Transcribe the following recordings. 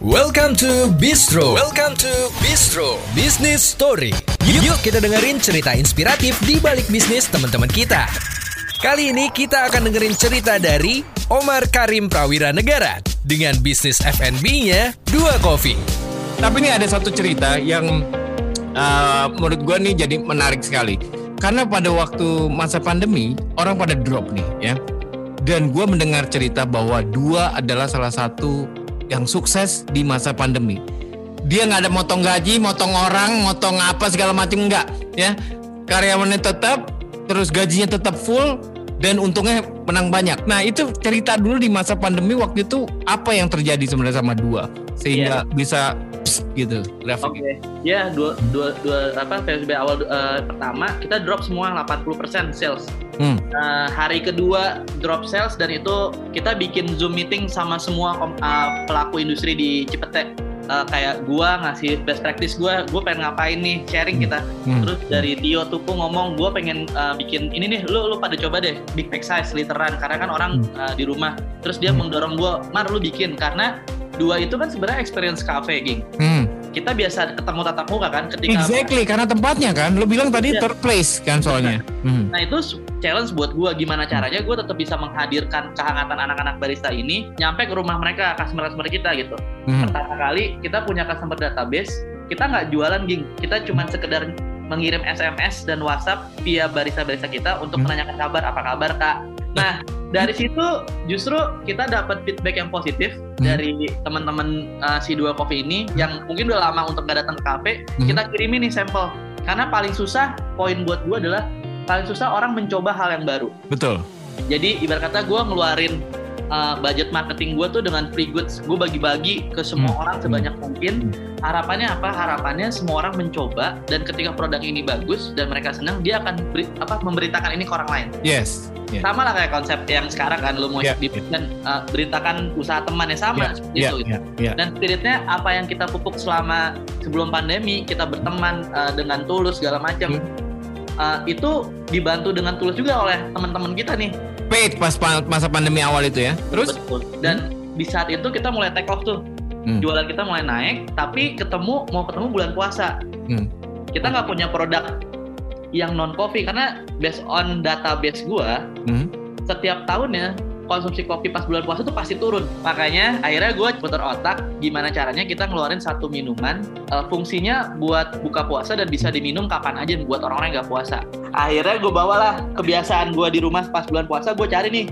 Welcome to Bistro. Welcome to Bistro Business Story. Yuk, yuk kita dengerin cerita inspiratif di balik bisnis teman-teman kita. Kali ini kita akan dengerin cerita dari Omar Karim Prawira Negara dengan bisnis F&B-nya Dua Coffee. Tapi ini ada satu cerita yang uh, menurut gue nih jadi menarik sekali. Karena pada waktu masa pandemi orang pada drop nih ya. Dan gue mendengar cerita bahwa dua adalah salah satu yang sukses di masa pandemi. Dia nggak ada motong gaji, motong orang, motong apa segala macam nggak, ya. Karyawannya tetap, terus gajinya tetap full dan untungnya menang banyak. Nah itu cerita dulu di masa pandemi waktu itu apa yang terjadi sebenarnya sama dua sehingga yeah. bisa gitu grafik. Oke, okay. ya dua, dua, dua apa PSBB awal uh, pertama kita drop semua 80% sales. Hmm. Uh, hari kedua drop sales dan itu kita bikin zoom meeting sama semua uh, pelaku industri di Cipete. Uh, kayak gua ngasih best practice gua, gua pengen ngapain nih sharing kita. Hmm. Terus dari Tio Tupu ngomong, gua pengen uh, bikin ini nih, lu lu pada coba deh big pack size literan karena kan orang hmm. uh, di rumah. Terus dia hmm. mendorong gua, "Mar lu bikin" karena dua itu kan sebenarnya experience cafe, Ging. Hmm. Kita biasa ketemu tatap muka kan ketika exactly karena tempatnya kan. Lo bilang tadi yeah. third place kan soalnya. Hmm. nah itu challenge buat gue gimana caranya gue tetap bisa menghadirkan kehangatan anak-anak barista ini nyampe ke rumah mereka customer customer kita gitu. Hmm. pertama kali kita punya customer database kita nggak jualan ging. Kita cuma sekedar mengirim SMS dan WhatsApp via barista-barista kita untuk hmm. menanyakan kabar. Apa kabar kak? Nah dari situ justru kita dapat feedback yang positif hmm. dari teman-teman uh, si dua kopi ini hmm. yang mungkin udah lama untuk nggak datang ke kafe hmm. kita kirimin nih sampel karena paling susah poin buat gue adalah paling susah orang mencoba hal yang baru betul jadi ibarat kata gue ngeluarin uh, budget marketing gue tuh dengan free goods gue bagi-bagi ke semua hmm. orang sebanyak mungkin hmm. harapannya apa harapannya semua orang mencoba dan ketika produk ini bagus dan mereka senang dia akan beri, apa memberitakan ini ke orang lain yes yeah. sama lah kayak konsep yang sekarang kan lo mau yeah. di dan uh, beritakan usaha teman yang sama yeah. seperti yeah. itu gitu. yeah. Yeah. dan spiritnya apa yang kita pupuk selama sebelum pandemi kita berteman uh, dengan tulus segala macam hmm. uh, itu dibantu dengan tulus juga oleh teman-teman kita nih paid pas masa pandemi awal itu ya terus Betul. dan hmm. di saat itu kita mulai take off tuh hmm. jualan kita mulai naik tapi ketemu mau ketemu bulan puasa hmm. kita nggak punya produk yang non coffee karena based on database gua hmm. setiap tahunnya konsumsi kopi pas bulan puasa tuh pasti turun. Makanya akhirnya gue putar otak gimana caranya kita ngeluarin satu minuman uh, fungsinya buat buka puasa dan bisa diminum kapan aja buat orang-orang yang gak puasa. Akhirnya gue bawalah kebiasaan gue di rumah pas bulan puasa gue cari nih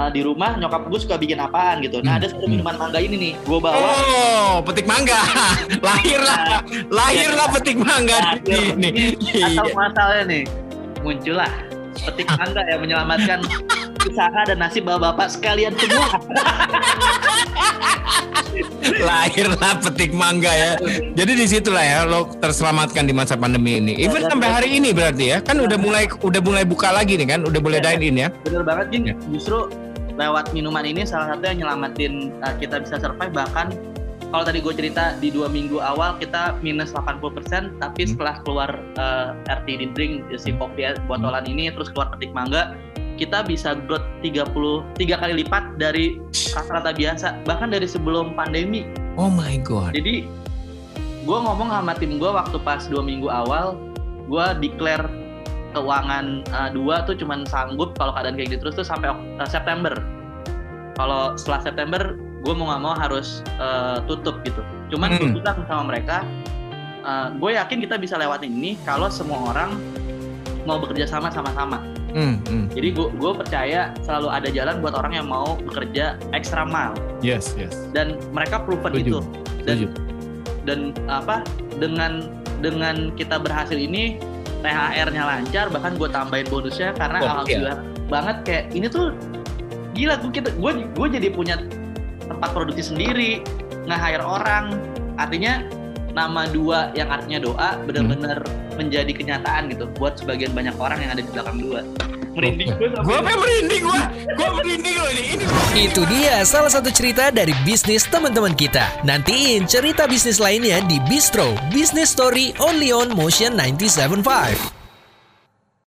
uh, di rumah nyokap gue suka bikin apaan gitu. Nah, hmm. ada satu minuman mangga ini nih, gue bawa. Oh, petik mangga. lahirlah, lahirlah ya, petik mangga nah, di sini. Atau iya. masalahnya nih, muncullah petik mangga yang menyelamatkan usaha dan nasib bapak-bapak sekalian semua. Lahirlah petik mangga ya. Jadi di situlah ya lo terselamatkan di masa pandemi ini. Even sampai hari ini berarti ya, kan udah mulai udah mulai buka lagi nih kan, udah boleh dine in ya. Bener banget Jing. Ya. Justru lewat minuman ini salah satu yang nyelamatin uh, kita bisa survive bahkan kalau tadi gue cerita di dua minggu awal kita minus 80% tapi hmm. setelah keluar uh, eh, RTD drink si kopi botolan hmm. ini terus keluar petik mangga kita bisa growth 33 kali lipat dari rata-rata biasa bahkan dari sebelum pandemi. Oh my god. Jadi gue ngomong sama tim gue waktu pas dua minggu awal gue declare keuangan uh, dua tuh cuman sanggup kalau keadaan kayak gitu terus tuh sampai uh, September. Kalau setelah September gue mau nggak mau harus uh, tutup gitu. Cuman hmm. gue bilang sama mereka uh, gue yakin kita bisa lewatin ini kalau semua orang mau bekerja sama sama-sama Hmm, hmm. Jadi gue percaya selalu ada jalan buat orang yang mau bekerja ekstra mile. Yes, yes. Dan mereka proven itu. Dan dan apa dengan dengan kita berhasil ini THR-nya lancar bahkan gue tambahin bonusnya karena oh, alhamdulillah iya. banget kayak ini tuh gila gue kita gue gue jadi punya tempat produksi sendiri nge-hire orang artinya nama dua yang artinya doa benar-benar hmm. menjadi kenyataan gitu buat sebagian banyak orang yang ada di belakang dua merinding gue gue apa merinding gue gue merinding loh ini. Ini itu dia salah satu cerita dari bisnis teman-teman kita. Nantiin cerita bisnis lainnya di Bistro Business Story only on Motion 975